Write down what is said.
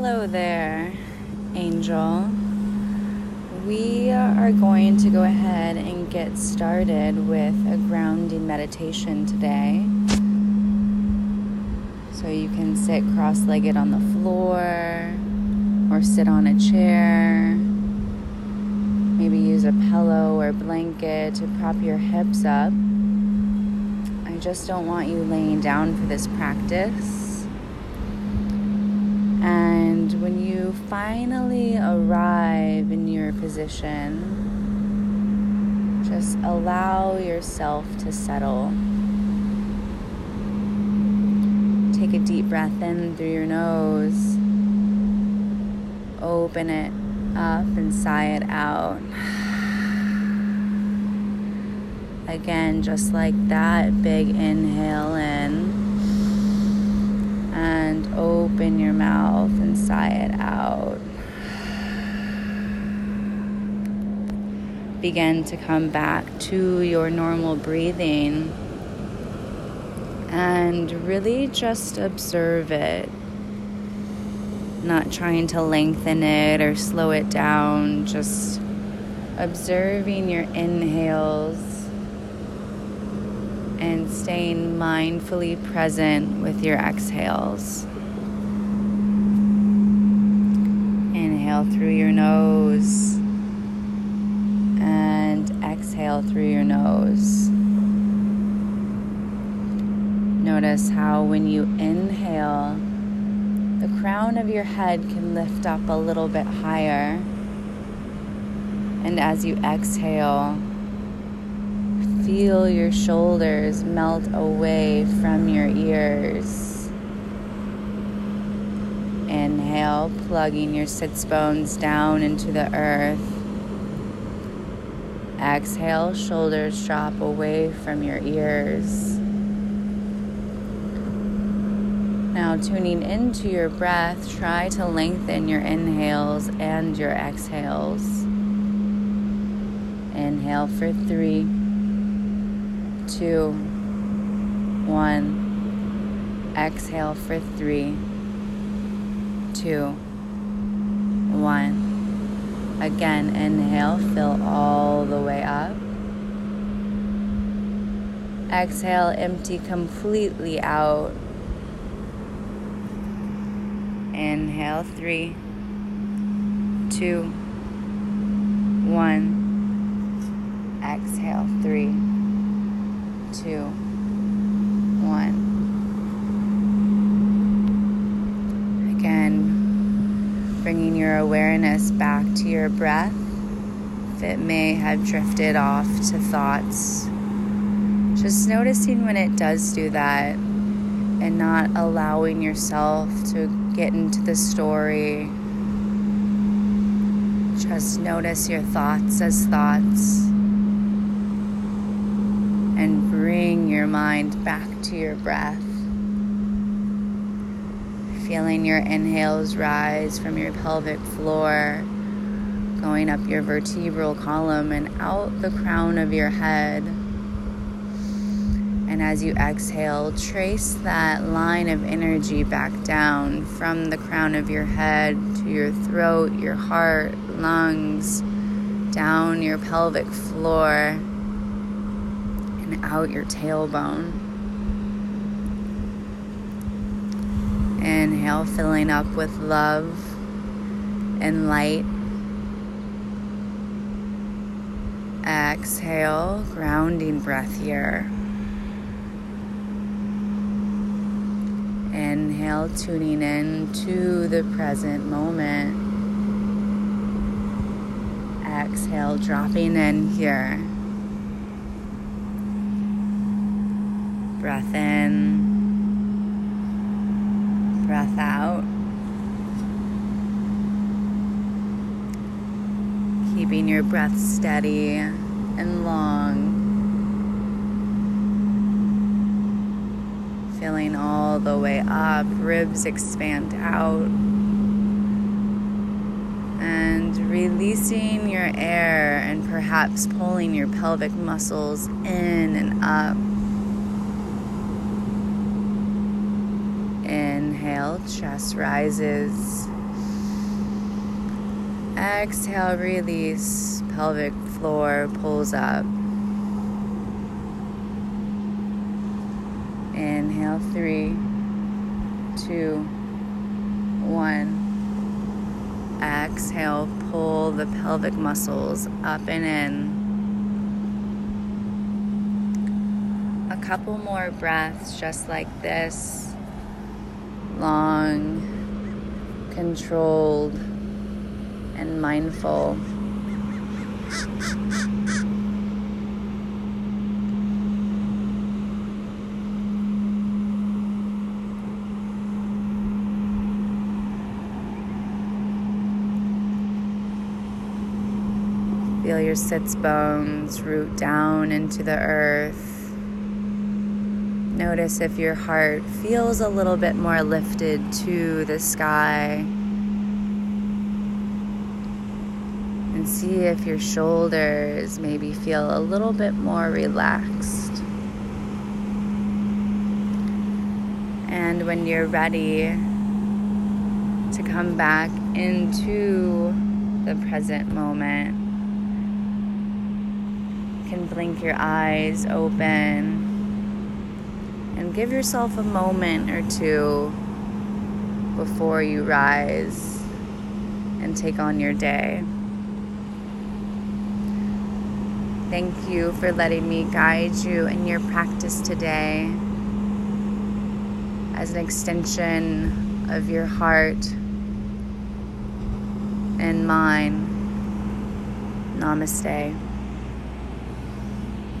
Hello there, angel. We are going to go ahead and get started with a grounding meditation today. So you can sit cross legged on the floor or sit on a chair. Maybe use a pillow or blanket to prop your hips up. I just don't want you laying down for this practice. And when you finally arrive in your position, just allow yourself to settle. Take a deep breath in through your nose. Open it up and sigh it out. Again, just like that, big inhale in and open your mouth and sigh it out. Begin to come back to your normal breathing and really just observe it. Not trying to lengthen it or slow it down, just observing your inhales and staying mindfully present with your exhales. Inhale through your nose and exhale through your nose. Notice how when you inhale, the crown of your head can lift up a little bit higher. And as you exhale, feel your shoulders melt away from your ears. Inhale, plugging your sits bones down into the earth. Exhale, shoulders drop away from your ears. Now, tuning into your breath, try to lengthen your inhales and your exhales. Inhale for three two, one. Exhale for three, two, one. Again, inhale, fill all the way up. Exhale, empty completely out. Inhale, three, two, one. Exhale, three two, one. Again, bringing your awareness back to your breath that may have drifted off to thoughts. Just noticing when it does do that and not allowing yourself to get into the story. Just notice your thoughts as thoughts and bring your mind back to your breath. Feeling your inhales rise from your pelvic floor, going up your vertebral column and out the crown of your head. And as you exhale, trace that line of energy back down from the crown of your head to your throat, your heart, lungs, down your pelvic floor and out your tailbone. Inhale, filling up with love and light. Exhale, grounding breath here. Inhale, tuning in to the present moment. Exhale, dropping in here. Breath in, breath out. Keeping your breath steady and long. Filling all the way up, ribs expand out. And releasing your air and perhaps pulling your pelvic muscles in and up. Inhale, chest rises, Exhale, release. Pelvic floor pulls up. Inhale, three, two, one. Exhale, pull the pelvic muscles up and in. A couple more breaths just like this. Long, controlled, and mindful. Feel your sits bones root down into the earth. Notice if your heart feels a little bit more lifted to the sky. And see if your shoulders maybe feel a little bit more relaxed. And when you're ready to come back into the present moment, you can blink your eyes open and give yourself a moment or two before you rise and take on your day. Thank you for letting me guide you in your practice today as an extension of your heart and mine. Namaste.